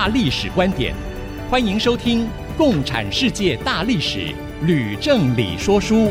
大历史观点，欢迎收听《共产世界大历史》，吕正理说书。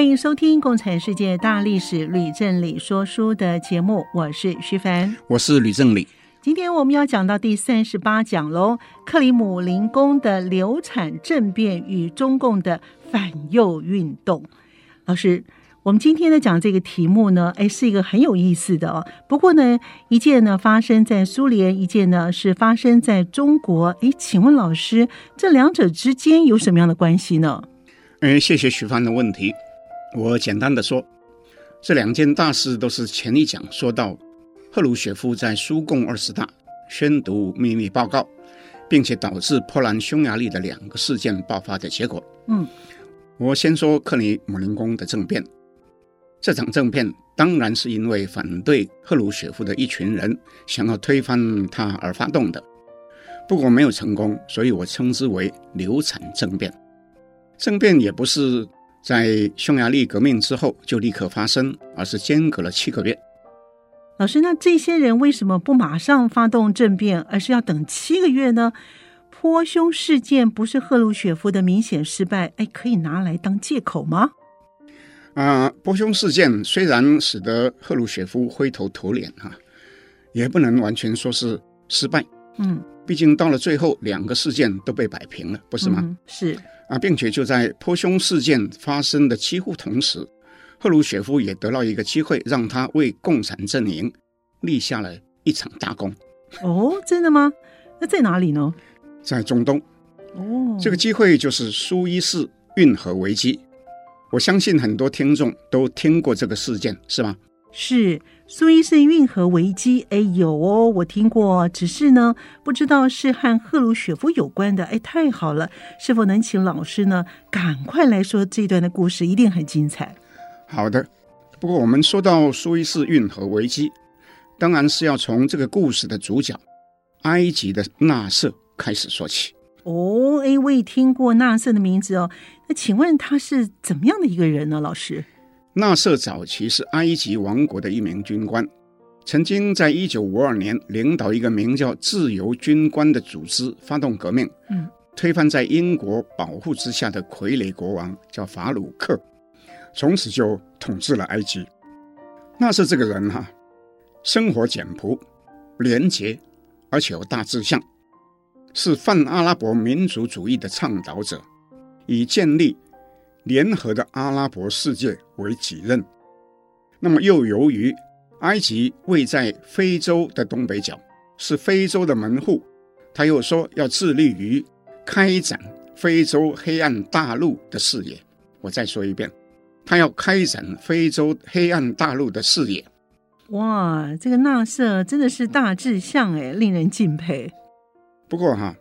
欢迎收听《共产世界大历史》吕正理说书的节目，我是徐凡，我是吕正理。今天我们要讲到第三十八讲喽，克里姆林宫的流产政变与中共的反右运动。老师，我们今天呢讲这个题目呢，哎，是一个很有意思的哦。不过呢，一件呢发生在苏联，一件呢是发生在中国。哎，请问老师，这两者之间有什么样的关系呢？嗯，谢谢徐凡的问题。我简单的说，这两件大事都是前一讲说到赫鲁雪夫在苏共二十大宣读秘密报告，并且导致波兰匈牙利的两个事件爆发的结果。嗯，我先说克里姆林宫的政变。这场政变当然是因为反对赫鲁雪夫的一群人想要推翻他而发动的，不过没有成功，所以我称之为流产政变。政变也不是。在匈牙利革命之后就立刻发生，而是间隔了七个月。老师，那这些人为什么不马上发动政变，而是要等七个月呢？波匈事件不是赫鲁雪夫的明显失败，哎，可以拿来当借口吗？啊、呃，波匈事件虽然使得赫鲁雪夫灰头土脸哈，也不能完全说是失败。嗯，毕竟到了最后，两个事件都被摆平了，不是吗？嗯、是。啊，并且就在波匈事件发生的几乎同时，赫鲁雪夫也得到一个机会，让他为共产阵营立下了一场大功。哦，真的吗？那在哪里呢？在中东。哦，这个机会就是苏伊士运河危机。我相信很多听众都听过这个事件，是吗？是。苏伊士运河危机，哎，有哦，我听过，只是呢，不知道是和赫鲁雪夫有关的。哎，太好了，是否能请老师呢，赶快来说这段的故事，一定很精彩。好的，不过我们说到苏伊士运河危机，当然是要从这个故事的主角埃及的纳瑟开始说起。哦，哎，我也听过纳瑟的名字哦。那请问他是怎么样的一个人呢，老师？纳瑟早期是埃及王国的一名军官，曾经在一九五二年领导一个名叫“自由军官”的组织发动革命，嗯，推翻在英国保护之下的傀儡国王叫法鲁克，从此就统治了埃及。纳瑟这个人哈、啊，生活简朴、廉洁，而且有大志向，是泛阿拉伯民族主义的倡导者，以建立。联合的阿拉伯世界为己任，那么又由于埃及位在非洲的东北角，是非洲的门户，他又说要致力于开展非洲黑暗大陆的视野。我再说一遍，他要开展非洲黑暗大陆的视野。哇，这个纳瑟真的是大志向哎，令人敬佩。不过哈，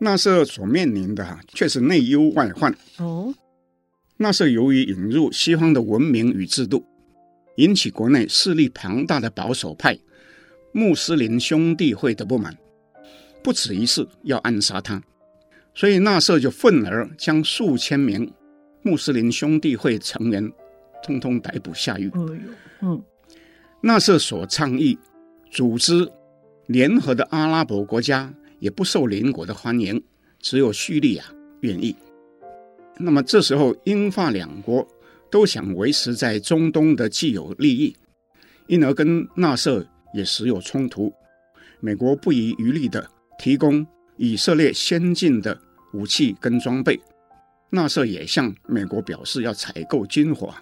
纳瑟所面临的哈却是内忧外患哦。纳瑟由于引入西方的文明与制度，引起国内势力庞大的保守派穆斯林兄弟会的不满，不止一次要暗杀他，所以纳瑟就愤而将数千名穆斯林兄弟会成员通通逮捕下狱。嗯，纳瑟所倡议组织联合的阿拉伯国家也不受邻国的欢迎，只有叙利亚愿意。那么这时候，英法两国都想维持在中东的既有利益，因而跟纳瑟也时有冲突。美国不遗余力地提供以色列先进的武器跟装备，纳瑟也向美国表示要采购军火，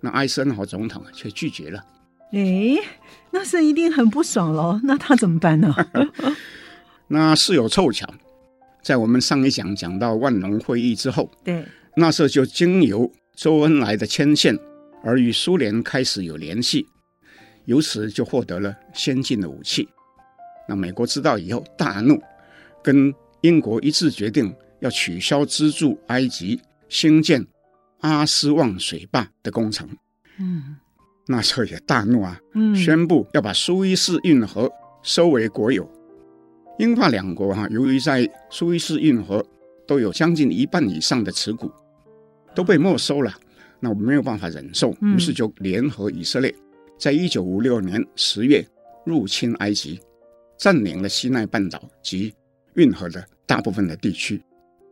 那艾森豪总统却拒绝了。诶，那是一定很不爽喽。那他怎么办呢？那事有凑巧，在我们上一讲讲到万隆会议之后，对，那时候就经由周恩来的牵线，而与苏联开始有联系，由此就获得了先进的武器。那美国知道以后大怒，跟英国一致决定要取消资助埃及兴建阿斯旺水坝的工程。嗯。那时候也大怒啊，嗯宣布要把苏伊士运河收为国有。英法两国哈、啊，由于在苏伊士运河都有将近一半以上的持股，都被没收了，那我们没有办法忍受，于是就联合以色列，在一九五六年十月入侵埃及，占领了西奈半岛及运河的大部分的地区。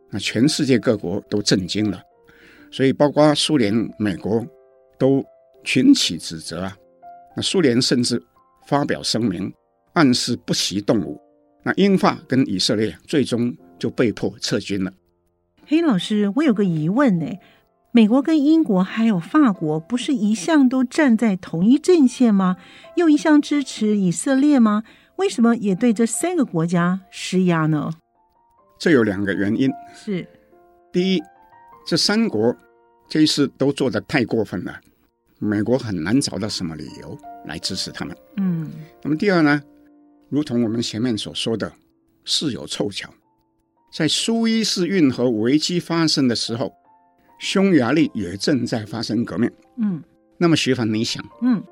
那全世界各国都震惊了，所以包括苏联、美国都。群起指责啊！那苏联甚至发表声明，暗示不惜动武。那英法跟以色列最终就被迫撤军了。嘿，老师，我有个疑问呢：美国跟英国还有法国，不是一向都站在同一阵线吗？又一向支持以色列吗？为什么也对这三个国家施压呢？这有两个原因。是，第一，这三国这一次都做得太过分了。美国很难找到什么理由来支持他们。嗯，那么第二呢，如同我们前面所说的，事有凑巧，在苏伊士运河危机发生的时候，匈牙利也正在发生革命。嗯，那么徐凡，你想，嗯，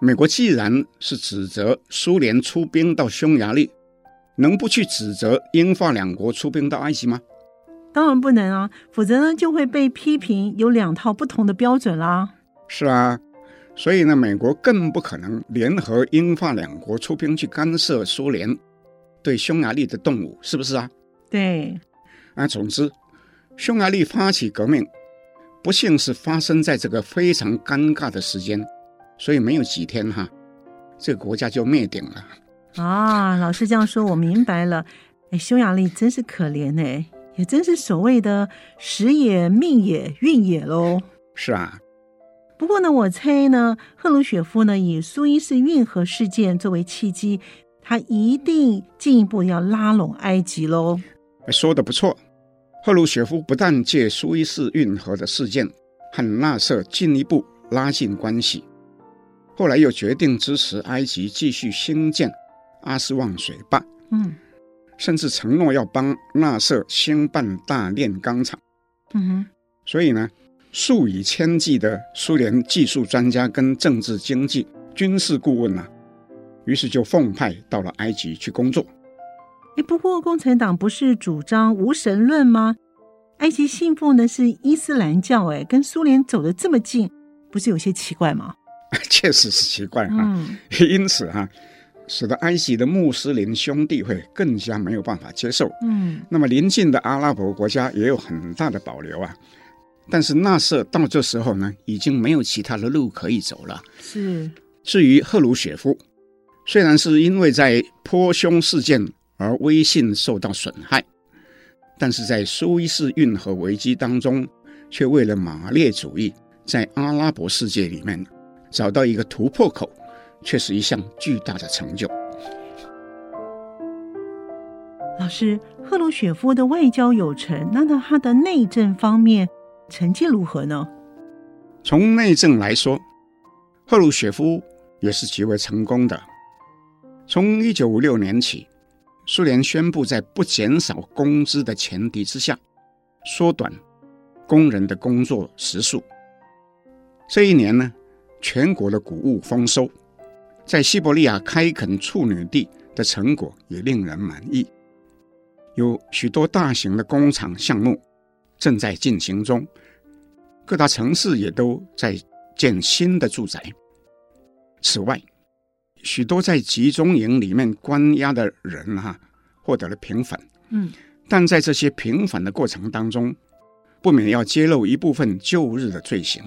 美国既然是指责苏联出兵到匈牙利，能不去指责英法两国出兵到埃及吗？当然不能啊，否则呢就会被批评有两套不同的标准啦。是啊，所以呢，美国更不可能联合英法两国出兵去干涉苏联对匈牙利的动武，是不是啊？对。啊，总之，匈牙利发起革命，不幸是发生在这个非常尴尬的时间，所以没有几天哈，这个国家就灭顶了。啊，老师这样说，我明白了。哎，匈牙利真是可怜哎，也真是所谓的时也命也运也喽。是啊。不过呢，我猜呢，赫鲁雪夫呢以苏伊士运河事件作为契机，他一定进一步要拉拢埃及喽。说的不错，赫鲁雪夫不但借苏伊士运河的事件和纳瑟进一步拉近关系，后来又决定支持埃及继续兴建阿斯旺水坝，嗯，甚至承诺要帮纳瑟兴办大炼钢厂，嗯哼，所以呢。数以千计的苏联技术专家跟政治经济军事顾问呐、啊，于是就奉派到了埃及去工作。哎，不过共产党不是主张无神论吗？埃及信奉的是伊斯兰教，哎，跟苏联走得这么近，不是有些奇怪吗？确实是奇怪哈、啊。嗯、因此哈、啊，使得埃及的穆斯林兄弟会更加没有办法接受。嗯，那么邻近的阿拉伯国家也有很大的保留啊。但是纳瑟到这时候呢，已经没有其他的路可以走了。是。至于赫鲁雪夫，虽然是因为在波匈事件而威信受到损害，但是在苏伊士运河危机当中，却为了马列主义在阿拉伯世界里面找到一个突破口，却是一项巨大的成就。老师，赫鲁雪夫的外交有成，那么他的内政方面？成绩如何呢？从内政来说，赫鲁雪夫也是极为成功的。从一九五六年起，苏联宣布在不减少工资的前提之下，缩短工人的工作时数。这一年呢，全国的谷物丰收，在西伯利亚开垦处女地的成果也令人满意。有许多大型的工厂项目。正在进行中，各大城市也都在建新的住宅。此外，许多在集中营里面关押的人哈、啊，获得了平反。嗯，但在这些平反的过程当中，不免要揭露一部分旧日的罪行，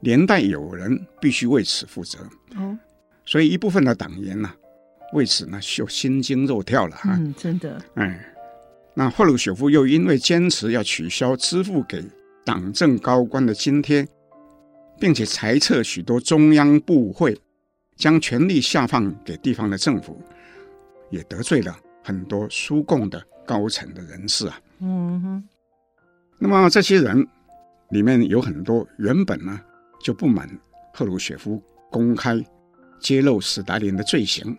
连带有人必须为此负责。哦，所以一部分的党员呢、啊，为此呢，就心惊肉跳了哈。嗯，真的。哎。那赫鲁雪夫又因为坚持要取消支付给党政高官的津贴，并且裁撤许多中央部会将权力下放给地方的政府，也得罪了很多苏共的高层的人士啊。嗯哼。那么这些人里面有很多原本呢就不满赫鲁雪夫公开揭露史达林的罪行，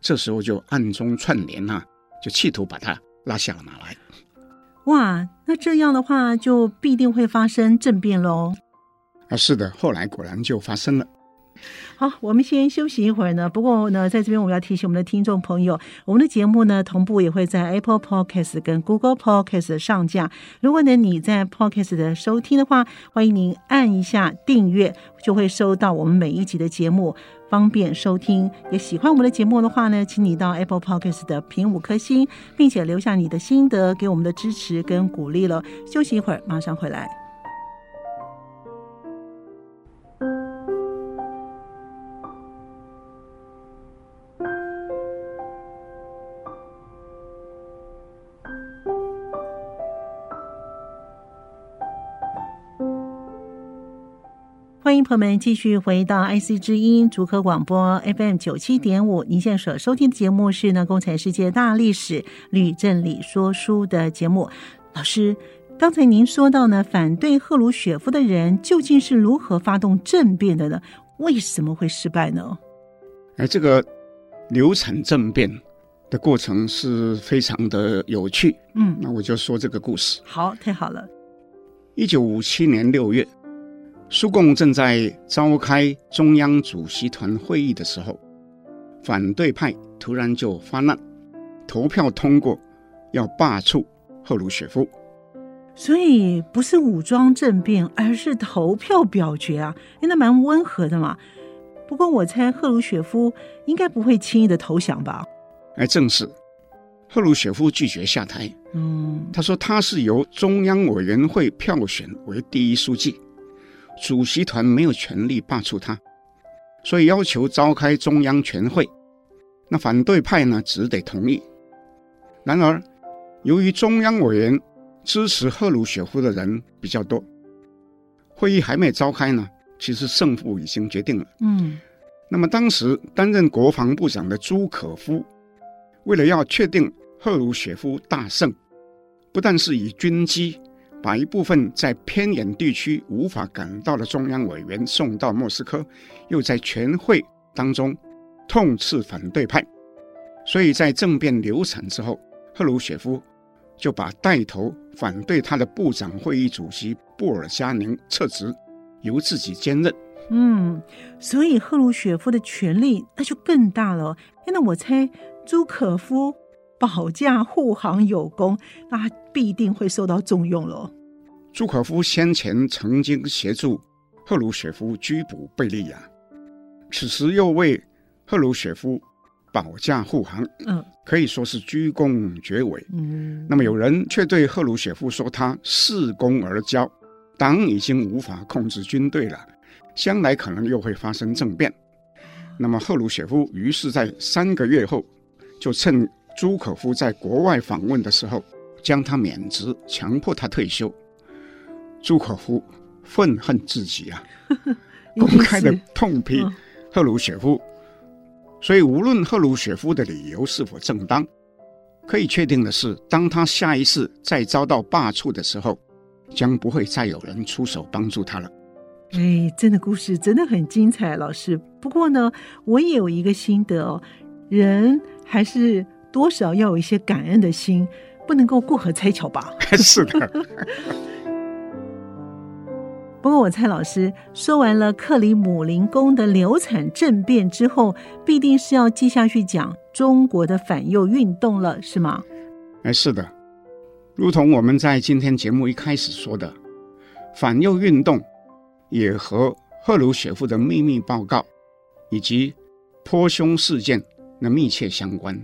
这时候就暗中串联啊，就企图把他拉下了马来。哇，那这样的话就必定会发生政变喽。啊，是的，后来果然就发生了。好，我们先休息一会儿呢。不过呢，在这边我们要提醒我们的听众朋友，我们的节目呢同步也会在 Apple Podcast 跟 Google Podcast 上架。如果呢你在 Podcast 的收听的话，欢迎您按一下订阅，就会收到我们每一集的节目，方便收听。也喜欢我们的节目的话呢，请你到 Apple Podcast 的评五颗星，并且留下你的心得，给我们的支持跟鼓励了。休息一会儿，马上回来。迎朋友们继续回到 IC 之音竹科广播 FM 九七点五。您现在所收听的节目是呢《共产世界大历史吕振理说书》的节目。老师，刚才您说到呢，反对赫鲁雪夫的人究竟是如何发动政变的呢？为什么会失败呢？而这个流产政变的过程是非常的有趣。嗯，那我就说这个故事。好，太好了。一九五七年六月。苏共正在召开中央主席团会议的时候，反对派突然就发难，投票通过要罢黜赫鲁雪夫。所以不是武装政变，而是投票表决啊！哎，那蛮温和的嘛。不过我猜赫鲁雪夫应该不会轻易的投降吧？哎，正是。赫鲁雪夫拒绝下台。嗯，他说他是由中央委员会票选为第一书记。主席团没有权力罢黜他，所以要求召开中央全会。那反对派呢，只得同意。然而，由于中央委员支持赫鲁雪夫的人比较多，会议还没召开呢，其实胜负已经决定了。嗯。那么当时担任国防部长的朱可夫，为了要确定赫鲁雪夫大胜，不但是以军机。把一部分在偏远地区无法赶到的中央委员送到莫斯科，又在全会当中痛斥反对派，所以在政变流产之后，赫鲁雪夫就把带头反对他的部长会议主席布尔加宁撤职，由自己兼任。嗯，所以赫鲁雪夫的权力那就更大了。那我猜朱可夫。保驾护航有功，那必定会受到重用喽。朱可夫先前曾经协助赫鲁雪夫拘捕贝利亚，此时又为赫鲁雪夫保驾护航，嗯，可以说是鞠躬厥伟。嗯，那么有人却对赫鲁雪夫说他恃功而骄，党已经无法控制军队了，将来可能又会发生政变。那么赫鲁雪夫于是在三个月后就趁。朱可夫在国外访问的时候，将他免职，强迫他退休。朱可夫愤恨至极啊，公开的痛批赫鲁雪夫。所以，无论赫鲁雪夫的理由是否正当，可以确定的是，当他下一次再遭到罢黜的时候，将不会再有人出手帮助他了。哎，真的故事真的很精彩，老师。不过呢，我也有一个心得哦，人还是。多少要有一些感恩的心，不能够过河拆桥吧？是的。不过我猜老师说完了克里姆林宫的流产政变之后，必定是要接下去讲中国的反右运动了，是吗？哎，是的。如同我们在今天节目一开始说的，反右运动也和赫鲁雪夫的秘密报告以及波匈事件那密切相关。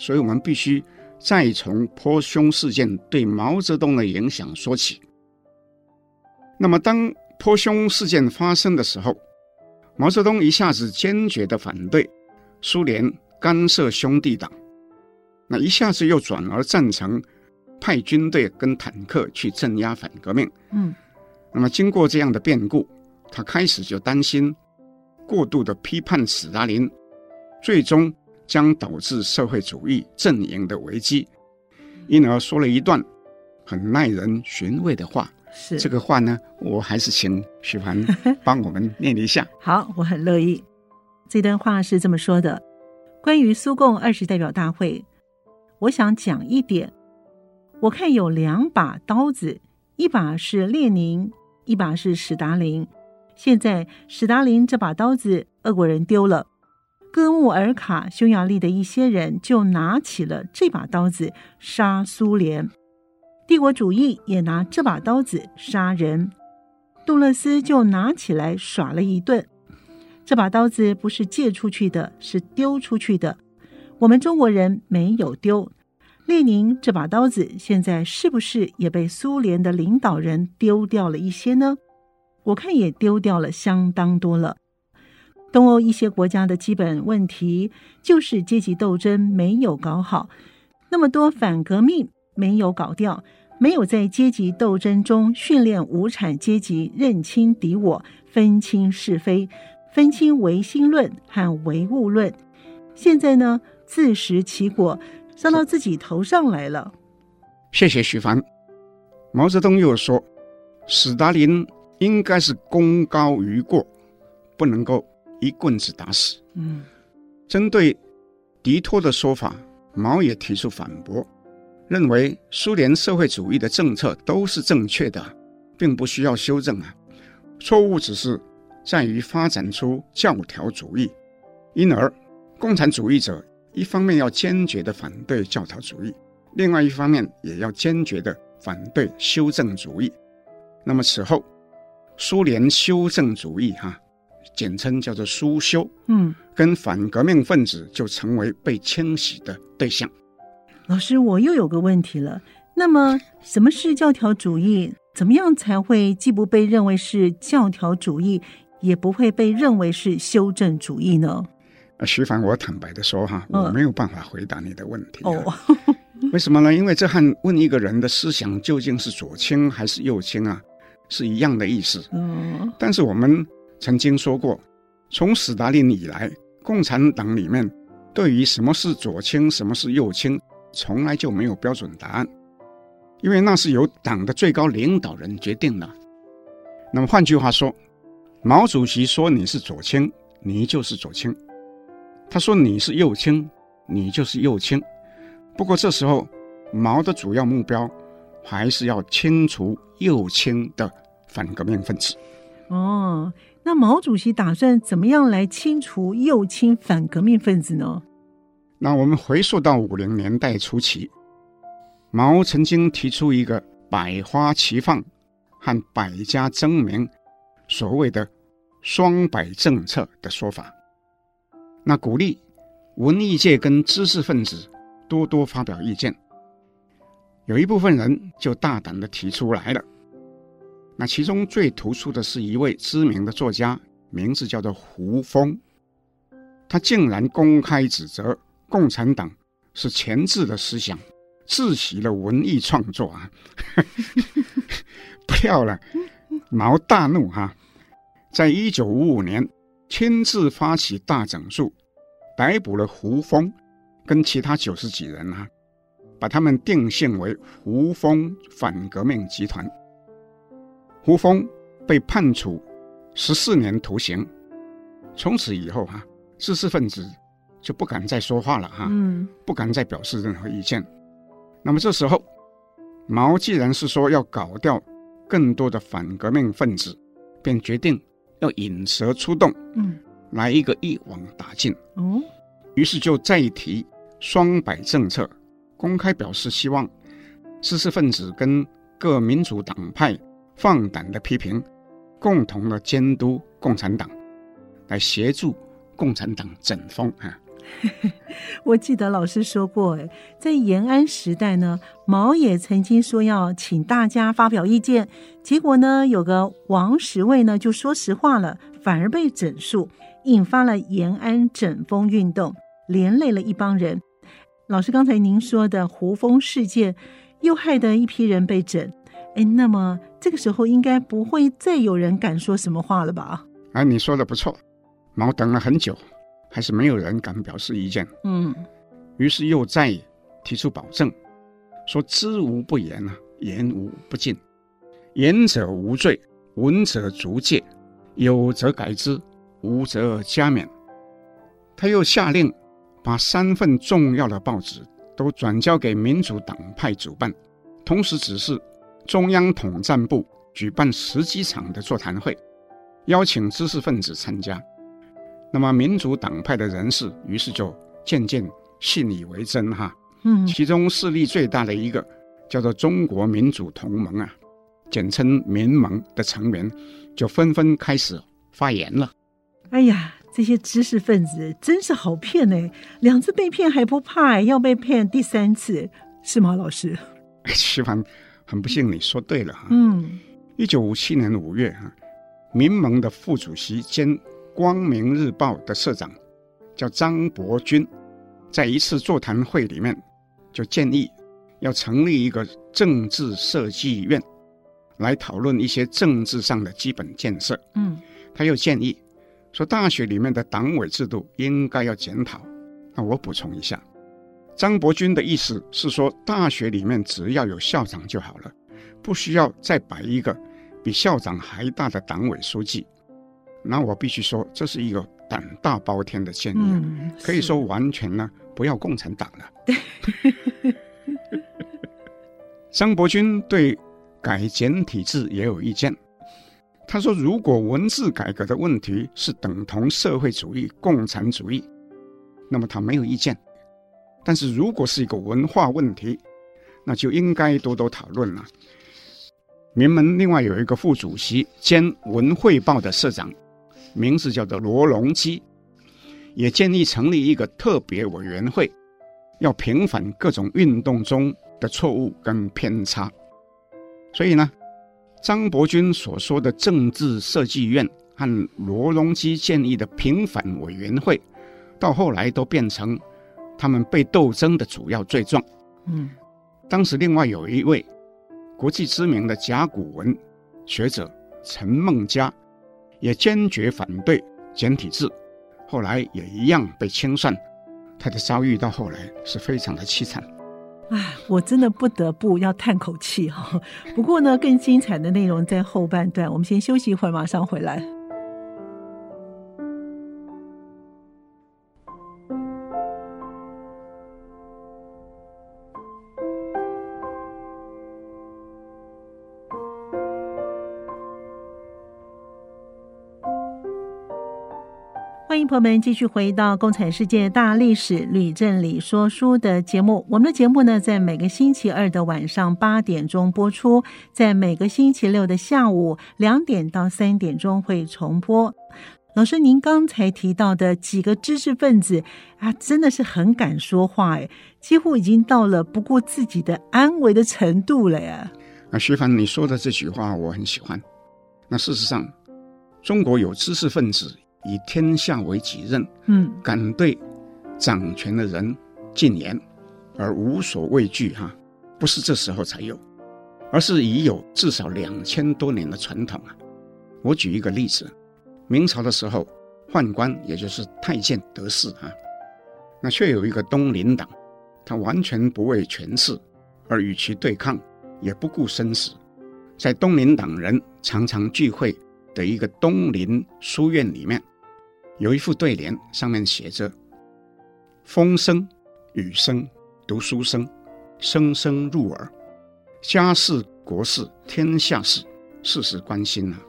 所以我们必须再从波匈事件对毛泽东的影响说起。那么，当波匈事件发生的时候，毛泽东一下子坚决地反对苏联干涉兄弟党，那一下子又转而赞成派军队跟坦克去镇压反革命。嗯，那么经过这样的变故，他开始就担心过度的批判斯大林，最终将导致社会主义阵营的危机，因而说了一段很耐人寻味的话。是这个话呢，我还是请许凡帮我们念一下。好，我很乐意。这段话是这么说的：关于苏共二十代表大会，我想讲一点。我看有两把刀子，一把是列宁，一把是史达林。现在史达林这把刀子，俄国人丢了，哥穆尔卡匈牙利的一些人就拿起了这把刀子杀苏联。帝国主义也拿这把刀子杀人，杜勒斯就拿起来耍了一顿。这把刀子不是借出去的，是丢出去的。我们中国人没有丢。列宁这把刀子现在是不是也被苏联的领导人丢掉了一些呢？我看也丢掉了相当多了。东欧一些国家的基本问题就是阶级斗争没有搞好，那么多反革命没有搞掉。没有在阶级斗争中训练无产阶级认清敌我、分清是非、分清唯心论和唯物论。现在呢，自食其果，烧到自己头上来了。谢谢徐凡。毛泽东又说，史达林应该是功高于过，不能够一棍子打死。嗯，针对迪托的说法，毛也提出反驳。认为苏联社会主义的政策都是正确的，并不需要修正啊。错误只是在于发展出教条主义，因而共产主义者一方面要坚决地反对教条主义，另外一方面也要坚决地反对修正主义。那么此后，苏联修正主义哈、啊，简称叫做苏修，嗯，跟反革命分子就成为被清洗的对象。老师，我又有个问题了。那么，什么是教条主义？怎么样才会既不被认为是教条主义，也不会被认为是修正主义呢？呃，徐凡，我坦白的说哈，我没有办法回答你的问题。哦，为什么呢？因为这和问一个人的思想究竟是左倾还是右倾啊，是一样的意思。嗯。但是我们曾经说过，从史达林以来，共产党里面对于什么是左倾，什么是右倾。从来就没有标准答案，因为那是由党的最高领导人决定的。那么换句话说，毛主席说你是左倾，你就是左倾；他说你是右倾，你就是右倾。不过这时候，毛的主要目标还是要清除右倾的反革命分子。哦，那毛主席打算怎么样来清除右倾反革命分子呢？那我们回溯到五零年代初期，毛曾经提出一个“百花齐放”和“百家争鸣”所谓的“双百政策”的说法。那鼓励文艺界跟知识分子多多发表意见。有一部分人就大胆地提出来了。那其中最突出的是一位知名的作家，名字叫做胡风，他竟然公开指责。共产党是钳制的思想，窒息了文艺创作啊！不要了，毛大怒哈、在一九五五年亲自发起大整肃，逮捕了胡风跟其他九十几人啊，把他们定性为胡风反革命集团。胡风被判处十四年徒刑，从此以后哈、啊，知识分子。就不敢再说话了哈，嗯，不敢再表示任何意见。那么这时候，毛既然是说要搞掉更多的反革命分子，便决定要引蛇出洞，嗯，来一个一网打尽。哦，于是就再提双百政策，公开表示希望知识分子跟各民主党派放胆的批评，共同的监督共产党，来协助共产党整风啊。我记得老师说过，哎，在延安时代呢，毛也曾经说要请大家发表意见，结果呢，有个王石卫呢就说实话了，反而被整肃，引发了延安整风运动，连累了一帮人。老师刚才您说的胡风事件，又害得一批人被整，哎，那么这个时候应该不会再有人敢说什么话了吧？啊，你说的不错，毛等了很久，还是没有人敢表示意见。嗯，于是又再提出保证，说知无不言啊，言无不尽，言者无罪，闻者足戒，有则改之，无则加勉。他又下令把三份重要的报纸都转交给民主党派主办，同时指示中央统战部举办十几场的座谈会，邀请知识分子参加。那么民主党派的人士于是就渐渐信以为真哈。嗯，其中势力最大的一个叫做中国民主同盟啊，简称民盟的成员就纷纷开始发言了。哎呀，这些知识分子真是好骗呢！两次被骗还不怕，要被骗第三次是吗？老师，徐帆，很不幸你说对了哈。嗯，一九五七年五月哈，民盟的副主席兼《光明日报》的社长叫张伯钧，在一次座谈会里面。就建议要成立一个政治设计院，来讨论一些政治上的基本建设。嗯，他又建议说，大学里面的党委制度应该要检讨。那我补充一下，张伯钧的意思是说，大学里面只要有校长就好了，不需要再摆一个比校长还大的党委书记。那我必须说，这是一个胆大包天的建议，嗯、可以说完全呢。不要共产党了。对，张伯钧对改简体字也有意见。他说：“如果文字改革的问题是等同社会主义、共产主义，那么他没有意见；但是如果是一个文化问题，那就应该多多讨论了。”民盟另外有一个副主席兼《文汇报》的社长，名字叫做罗荣基。也建议成立一个特别委员会，要平反各种运动中的错误跟偏差。所以呢，张伯钧所说的政治设计院和罗荣基建议的平反委员会，到后来都变成他们被斗争的主要罪状。嗯，当时另外有一位国际知名的甲骨文学者陈梦家，也坚决反对简体字。后来也一样被清算，他的遭遇到后来是非常的凄惨。哎，我真的不得不要叹口气哈。不过呢，更精彩的内容在后半段，我们先休息一会儿，马上回来。朋友们继续回到《共产世界大历史吕正理说书》的节目。我们的节目呢，在每个星期二的晚上八点钟播出，在每个星期六的下午两点到三点钟会重播。老师，您刚才提到的几个知识分子啊，真的是很敢说话哎，几乎已经到了不顾自己的安危的程度了呀。啊，徐凡，你说的这句话我很喜欢。那事实上，中国有知识分子。以天下为己任，嗯，敢对掌权的人进言，而无所畏惧，哈，不是这时候才有，而是已有至少两千多年的传统啊。我举一个例子，明朝的时候，宦官也就是太监得势啊，那却有一个东林党，他完全不畏权势，而与其对抗，也不顾生死，在东林党人常常聚会的一个东林书院里面。有一副对联，上面写着：“风声、雨声、读书声，声声入耳。家事、国事、天下事，事事关心呐、啊。”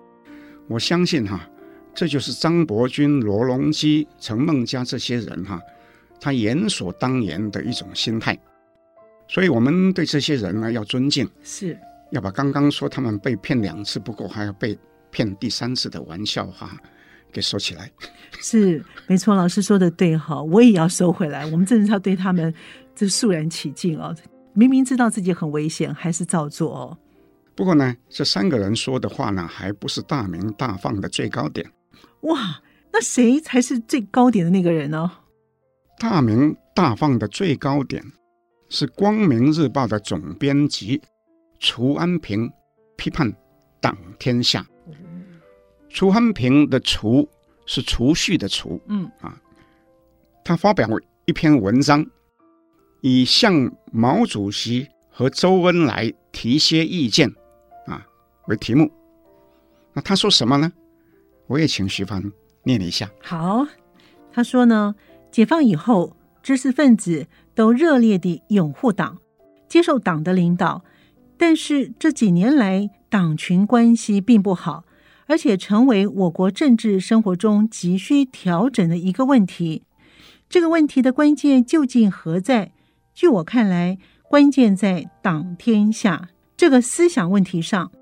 我相信哈，这就是张伯钧、罗隆基、陈梦家这些人哈，他言所当言的一种心态。所以，我们对这些人呢要尊敬，是要把刚刚说他们被骗两次，不过还要被骗第三次的玩笑话。给收起来，是没错，老师说的对哈，我也要收回来。我们真的是要对他们这肃然起敬哦，明明知道自己很危险，还是照做哦。不过呢，这三个人说的话呢，还不是大鸣大放的最高点。哇，那谁才是最高点的那个人呢？大鸣大放的最高点是《光明日报》的总编辑楚安平批判党天下。楚汉平的“楚”是储蓄的储。嗯啊，他发表一篇文章，以向毛主席和周恩来提些意见啊为题目。那他说什么呢？我也请徐帆念一下。好，他说呢，解放以后，知识分子都热烈地拥护党，接受党的领导。但是这几年来，党群关系并不好，而且成为我国政治生活中急需调整的一个问题。这个问题的关键究竟何在？据我看来，关键在“党天下”这个思想问题上。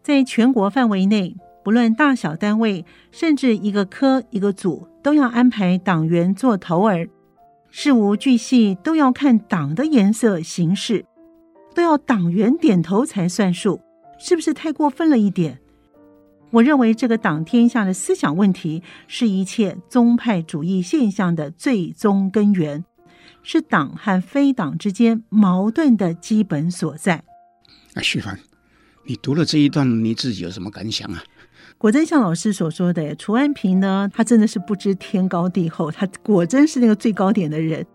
在全国范围内，不论大小单位，甚至一个科一个组，都要安排党员做头儿，事无巨细都要看党的颜色形式。都要党员点头才算数，是不是太过分了一点？我认为这个党天下的思想问题，是一切宗派主义现象的最终根源，是党和非党之间矛盾的基本所在。啊，徐凡，你读了这一段，你自己有什么感想啊？果真像老师所说的，楚安平呢，他真的是不知天高地厚，他果真是那个最高点的人。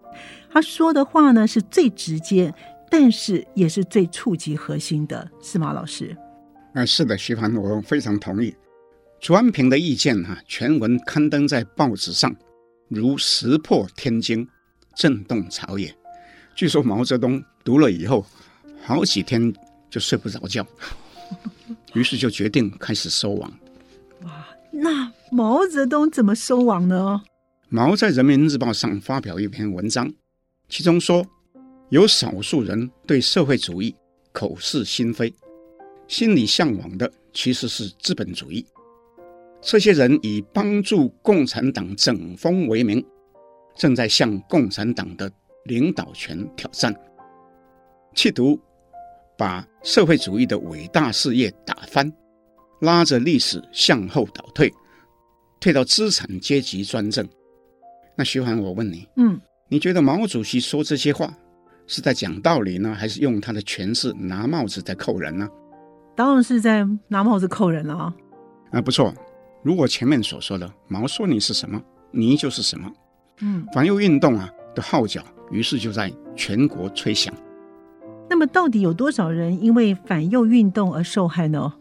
他说的话呢，是最直接。但是也是最触及核心的，是吗，老师？啊，是的，徐帆，我非常同意。楚安平的意见哈、啊，全文刊登在报纸上，如石破天惊，震动朝野。据说毛泽东读了以后，好几天就睡不着觉，于是就决定开始收网。哇，那毛泽东怎么收网呢？毛在《人民日报》上发表一篇文章，其中说。有少数人对社会主义口是心非，心里向往的其实是资本主义。这些人以帮助共产党整风为名，正在向共产党的领导权挑战，企图把社会主义的伟大事业打翻，拉着历史向后倒退，退到资产阶级专政。那徐桓，我问你，嗯，你觉得毛主席说这些话？是在讲道理呢，还是用他的权势拿帽子在扣人呢？当然是在拿帽子扣人了啊！啊，不错。如果前面所说的毛说你是什么，你就是什么。嗯，反右运动啊的号角，于是就在全国吹响。那么，到底有多少人因为反右运动而受害呢？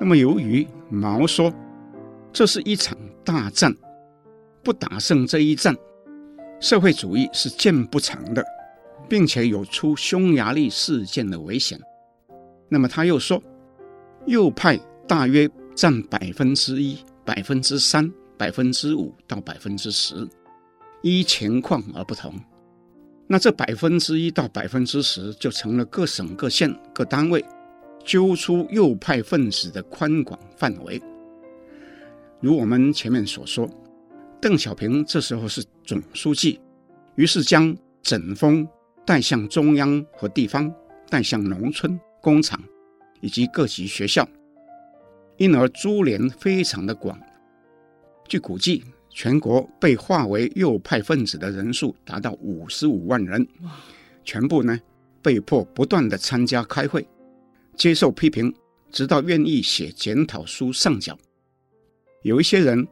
那么，由于毛说这是一场大战，不打胜这一战，社会主义是建不成的。并且有出匈牙利事件的危险，那么他又说，右派大约占百分之一、百分之三、百分之五到百分之十，依情况而不同。那这百分之一到百分之十就成了各省、各县、各单位揪出右派分子的宽广范围。如我们前面所说，邓小平这时候是总书记，于是将整风。带向中央和地方，带向农村、工厂以及各级学校，因而株连非常的广。据估计，全国被划为右派分子的人数达到五十五万人，全部呢被迫不断的参加开会，接受批评，直到愿意写检讨书上缴。有一些人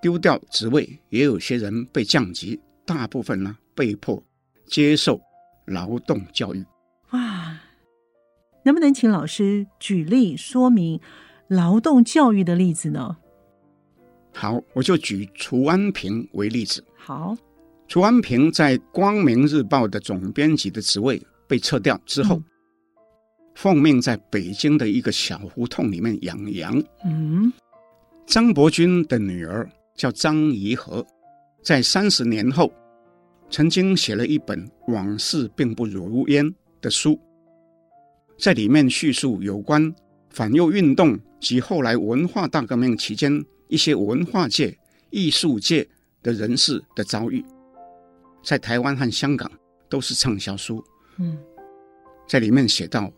丢掉职位，也有些人被降级，大部分呢被迫接受。劳动教育，哇！能不能请老师举例说明劳动教育的例子呢？好，我就举楚安平为例子。好，楚安平在《光明日报》的总编辑的职位被撤掉之后，嗯、奉命在北京的一个小胡同里面养羊。嗯，张伯钧的女儿叫张怡和，在三十年后。曾经写了一本《往事并不如烟》的书，在里面叙述有关反右运动及后来文化大革命期间一些文化界、艺术界的人士的遭遇，在台湾和香港都是畅销书。嗯，在里面写到，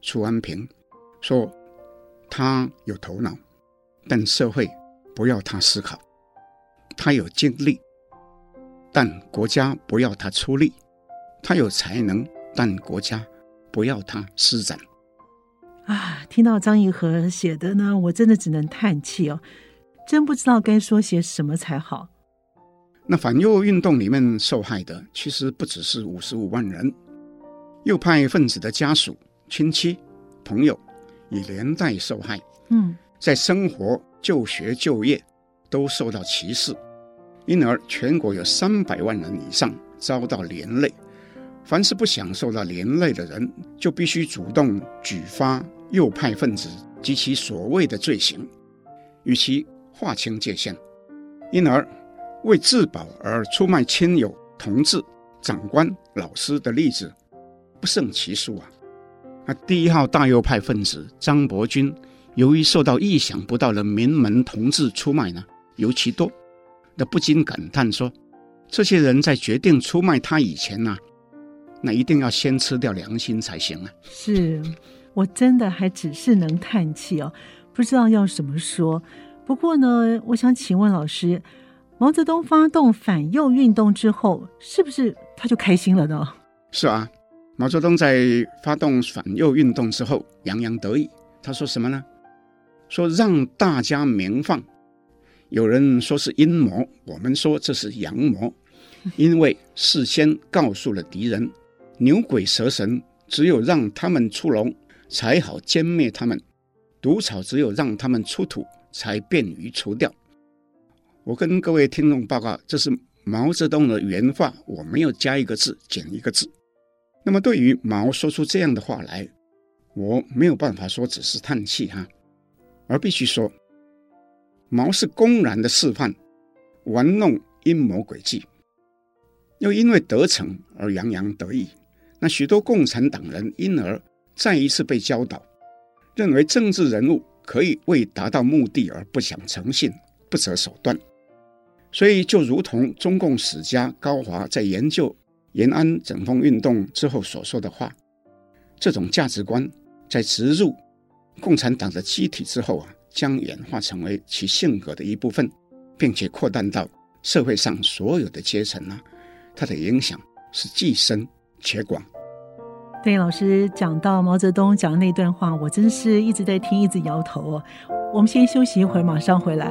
楚安平说他有头脑，但社会不要他思考；他有精力。但国家不要他出力，他有才能，但国家不要他施展。啊，听到张颐和写的呢，我真的只能叹气哦。真不知道该说些什么才好。那反右运动里面受害的，其实不只是五十五万人，右派分子的家属、亲戚、朋友也连带受害。嗯，在生活、就学、就业都受到歧视，因而全国有三百万人以上遭到连累。凡是不享受到连累的人，就必须主动举发右派分子及其所谓的罪行，与其划清界限。因而，为自保而出卖亲友、同志、长官、老师的例子不胜其数啊！那第一号大右派分子张伯钧，由于受到意想不到的名门同志出卖呢，尤其多，那不禁感叹说：这些人在决定出卖他以前呢、那一定要先吃掉良心才行啊！是，我真的还只是能叹气哦，不知道要怎么说。不过呢，我想请问老师，毛泽东发动反右运动之后，是不是他就开心了呢？是啊，毛泽东在发动反右运动之后洋洋得意，他说什么呢？说让大家明放，有人说是阴谋，我们说这是阳谋，因为事先告诉了敌人。牛鬼蛇神，只有让他们出笼，才好歼灭他们；毒草只有让他们出土，才便于除掉。我跟各位听众报告，这是毛泽东的原话，我没有加一个字，减一个字。那么，对于毛说出这样的话来，我没有办法说只是叹气哈，而必须说，毛是公然的示范玩弄阴谋诡计，又因为得逞而洋洋得意。那许多共产党人因而再一次被教导，认为政治人物可以为达到目的而不讲诚信、不择手段。所以，就如同中共史家高华在研究延安整风运动之后所说的话，这种价值观在植入共产党的机体之后啊，将演化成为其性格的一部分，并且扩散到社会上所有的阶层啊，它的影响是既深。且广。对，老师讲到毛泽东讲的那段话，我真是一直在听，一直摇头哦。我们先休息一会儿，马上回来。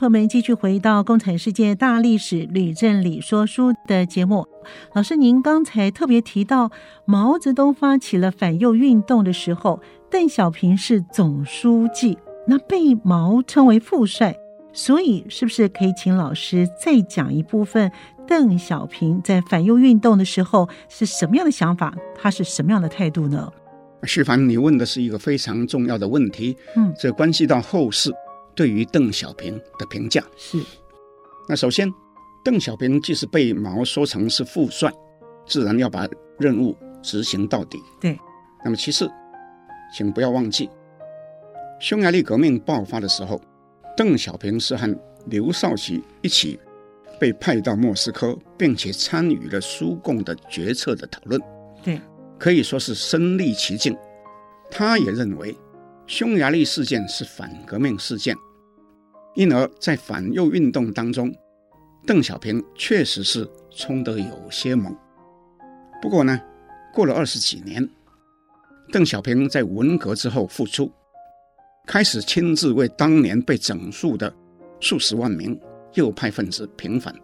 朋友们继续回到《共产世界大历史吕振理说书》的节目。老师，您刚才特别提到毛泽东发起了反右运动的时候，邓小平是总书记，那被毛称为副帅。所以，是不是可以请老师再讲一部分邓小平在反右运动的时候是什么样的想法？他是什么样的态度呢？旭凡，你问的是一个非常重要的问题。嗯，这关系到后世。对于邓小平的评价是，那首先，邓小平既是被毛说成是副帅，自然要把任务执行到底。对，那么其次，请不要忘记，匈牙利革命爆发的时候，邓小平是和刘少奇一起被派到莫斯科，并且参与了苏共的决策的讨论。对，可以说是身历其境。他也认为。匈牙利事件是反革命事件，因而，在反右运动当中，邓小平确实是冲得有些猛。不过呢，过了二十几年，邓小平在文革之后复出，开始亲自为当年被整肃的数十万名右派分子平反。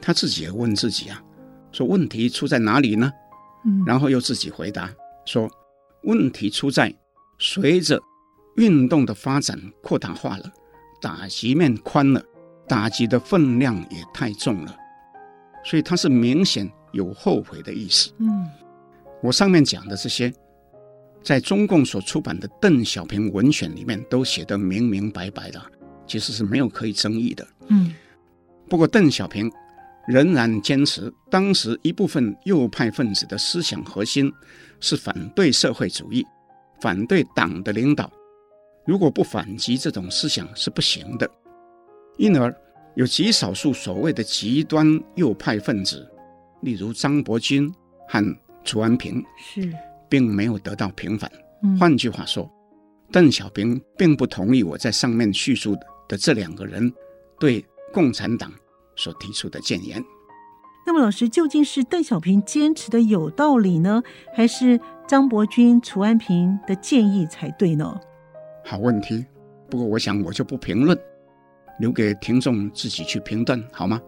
他自己也问自己啊，说问题出在哪里呢？嗯，然后又自己回答说，问题出在。随着运动的发展扩大化了，打击面宽了，打击的分量也太重了，所以他是明显有后悔的意思。嗯，我上面讲的这些，在中共所出版的邓小平文选里面都写得明明白白的，其实是没有可以争议的。嗯，不过邓小平仍然坚持，当时一部分右派分子的思想核心是反对社会主义。反对党的领导，如果不反击这种思想是不行的。因而有极少数所谓的极端右派分子，例如张伯钧和楚安平是，并没有得到平反。嗯、换句话说，邓小平并不同意我在上面叙述的这两个人对共产党所提出的谏言。那么，老师究竟是邓小平坚持的有道理呢，还是张伯钧、楚安平的建议才对呢？好问题，不过我想我就不评论，留给听众自己去评断，好吗？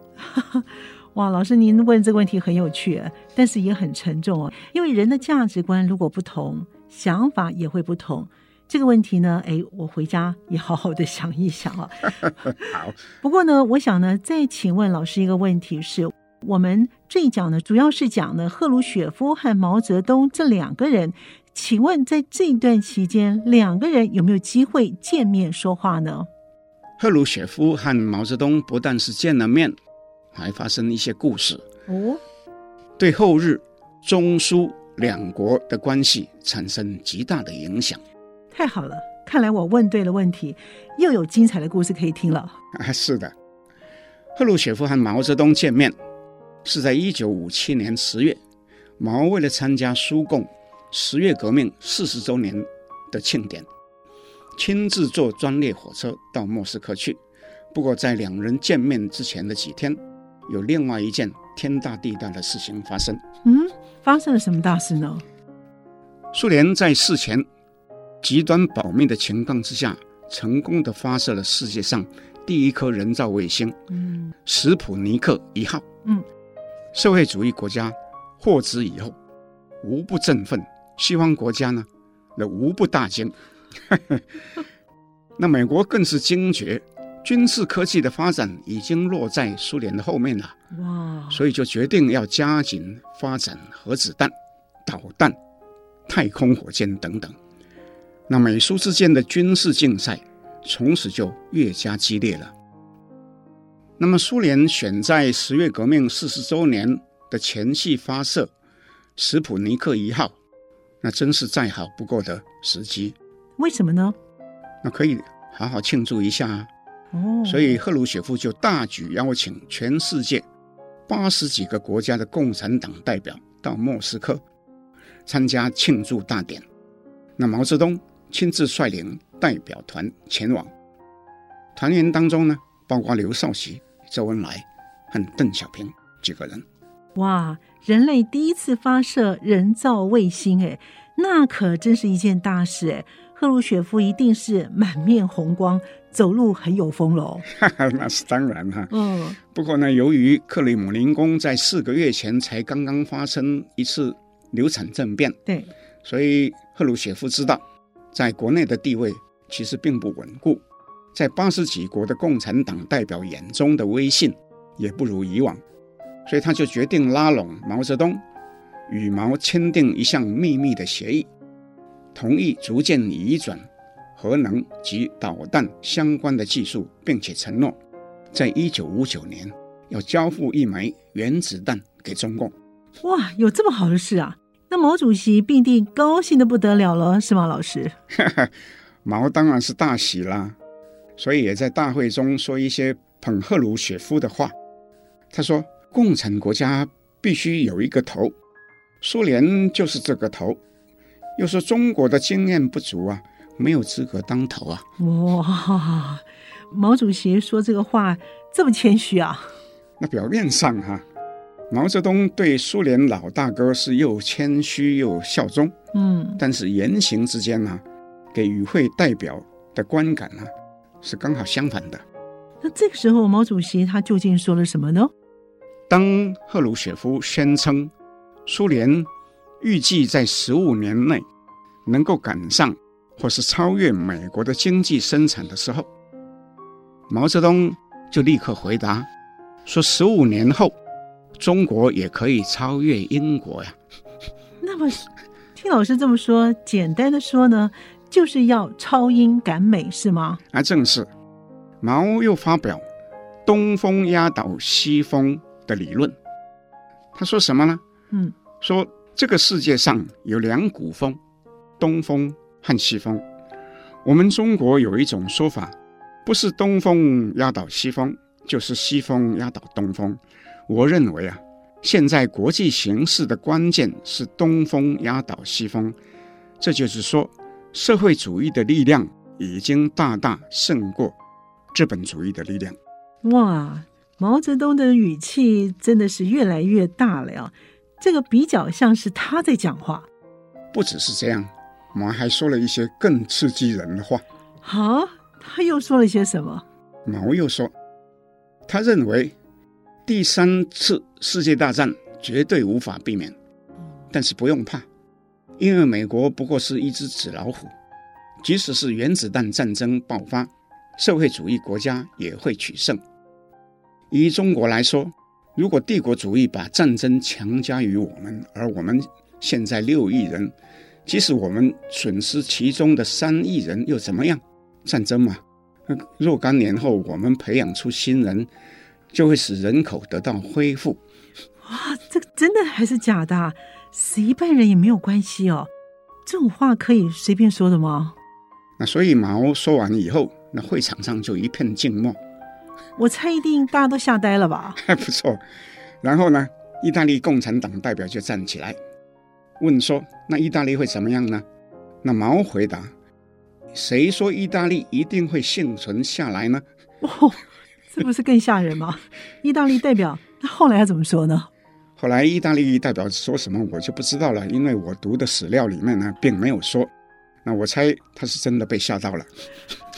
哇，老师您问这个问题很有趣，但是也很沉重哦，因为人的价值观如果不同，想法也会不同。这个问题呢，哎，我回家也好好的想一想啊。好。不过呢，我想呢，再请问老师一个问题是。我们这一讲呢，主要是讲呢赫鲁雪夫和毛泽东这两个人。请问在这段期间，两个人有没有机会见面说话呢？赫鲁雪夫和毛泽东不但是见了面，还发生一些故事哦，对后日中苏两国的关系产生极大的影响。太好了，看来我问对了问题，又有精彩的故事可以听了。啊，是的，赫鲁雪夫和毛泽东见面。是在一九五七年十月，毛为了参加苏共十月革命四十周年的庆典，亲自坐专列火车到莫斯科去。不过，在两人见面之前的几天，有另外一件天大地大的事情发生。嗯，发生了什么大事呢？苏联在事前极端保密的情况之下，成功的发射了世界上第一颗人造卫星——嗯，史普尼克一号。嗯。社会主义国家获知以后，无不振奋；西方国家呢，那无不大惊。那美国更是惊觉，军事科技的发展已经落在苏联的后面了。哇！所以就决定要加紧发展核子弹、导弹、太空火箭等等。那美苏之间的军事竞赛从此就越加激烈了。那么，苏联选在十月革命四十周年的前夕发射史普尼克一号，那真是再好不过的时机。为什么呢？那可以好好庆祝一下啊！哦，所以赫鲁雪夫就大举邀请全世界八十几个国家的共产党代表到莫斯科参加庆祝大典。那毛泽东亲自率领代表团前往，团员当中呢，包括刘少奇。周恩来和邓小平几个人，哇！人类第一次发射人造卫星，哎，那可真是一件大事，哎。赫鲁雪夫一定是满面红光，走路很有风喽。那是当然哈。嗯。不过呢，由于克里姆林宫在四个月前才刚刚发生一次流产政变，对，所以赫鲁雪夫知道，在国内的地位其实并不稳固。在八十几国的共产党代表眼中的威信也不如以往，所以他就决定拉拢毛泽东，与毛签订一项秘密的协议，同意逐渐移转核能及导弹相关的技术，并且承诺，在一九五九年要交付一枚原子弹给中共。哇，有这么好的事啊！那毛主席必定高兴得不得了了，是吗，老师？毛当然是大喜啦。所以也在大会中说一些捧赫鲁雪夫的话。他说：“共产国家必须有一个头，苏联就是这个头。又说中国的经验不足啊，没有资格当头啊。”哇，毛主席说这个话这么谦虚啊？那表面上哈、啊，毛泽东对苏联老大哥是又谦虚又效忠，嗯，但是言行之间呢、啊，给与会代表的观感呢、啊？是刚好相反的。那这个时候，毛主席他究竟说了什么呢？当赫鲁雪夫宣称苏联预计在十五年内能够赶上或是超越美国的经济生产的时候，毛泽东就立刻回答说：“十五年后，中国也可以超越英国呀。”那么，听老师这么说，简单的说呢？就是要超英赶美，是吗？啊，正是。毛又发表东风压倒西风的理论。他说什么呢？嗯，说这个世界上有两股风，东风和西风。我们中国有一种说法，不是东风压倒西风，就是西风压倒东风。我认为啊，现在国际形势的关键是东风压倒西风，这就是说，社会主义的力量已经大大胜过资本主义的力量。哇，毛泽东的语气真的是越来越大了呀！这个比较像是他在讲话。不只是这样，我们还说了一些更刺激人的话。啊，他又说了些什么？毛又说，他认为。第三次世界大战绝对无法避免，但是不用怕，因为美国不过是一只纸老虎，即使是原子弹战争爆发，社会主义国家也会取胜。以中国来说，如果帝国主义把战争强加于我们，而我们现在六亿人，即使我们损失其中的三亿人又怎么样？战争嘛，若干年后我们培养出新人。就会使人口得到恢复。哇，这个真的还是假的？死一半人也没有关系哦。这种话可以随便说的吗？那所以毛说完以后，那会场上就一片静默。我猜一定大家都吓呆了吧？还 不错。然后呢，意大利共产党代表就站起来问说：“那意大利会怎么样呢？”那毛回答：“谁说意大利一定会幸存下来呢？”哦这不是更吓人吗？意大利代表那后来要怎么说呢？后来意大利代表说什么我就不知道了，因为我读的史料里面呢并没有说。那我猜他是真的被吓到了。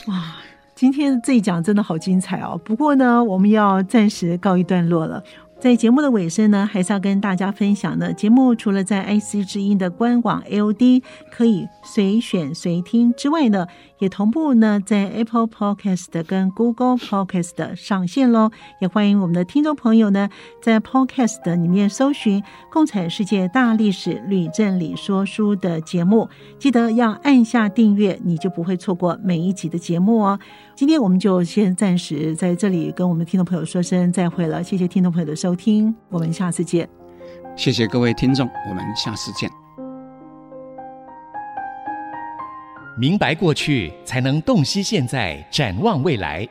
哇，今天这一讲真的好精彩哦！不过呢，我们要暂时告一段落了。在节目的尾声呢，还是要跟大家分享的。节目除了在 IC 之音的官网 AOD 可以随选随听之外呢，也同步呢在 Apple Podcast 跟 Google Podcast 上线喽。也欢迎我们的听众朋友呢，在 Podcast 里面搜寻《共产世界大历史吕振理说书》的节目，记得要按下订阅，你就不会错过每一集的节目哦。今天我们就先暂时在这里跟我们的听众朋友说声再会了，谢谢听众朋友的收听，我们下次见。谢谢各位听众，我们下次见。明白过去，才能洞悉现在，展望未来。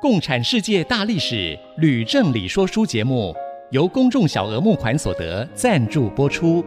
共产世界大历史吕正理说书节目由公众小额募款所得赞助播出。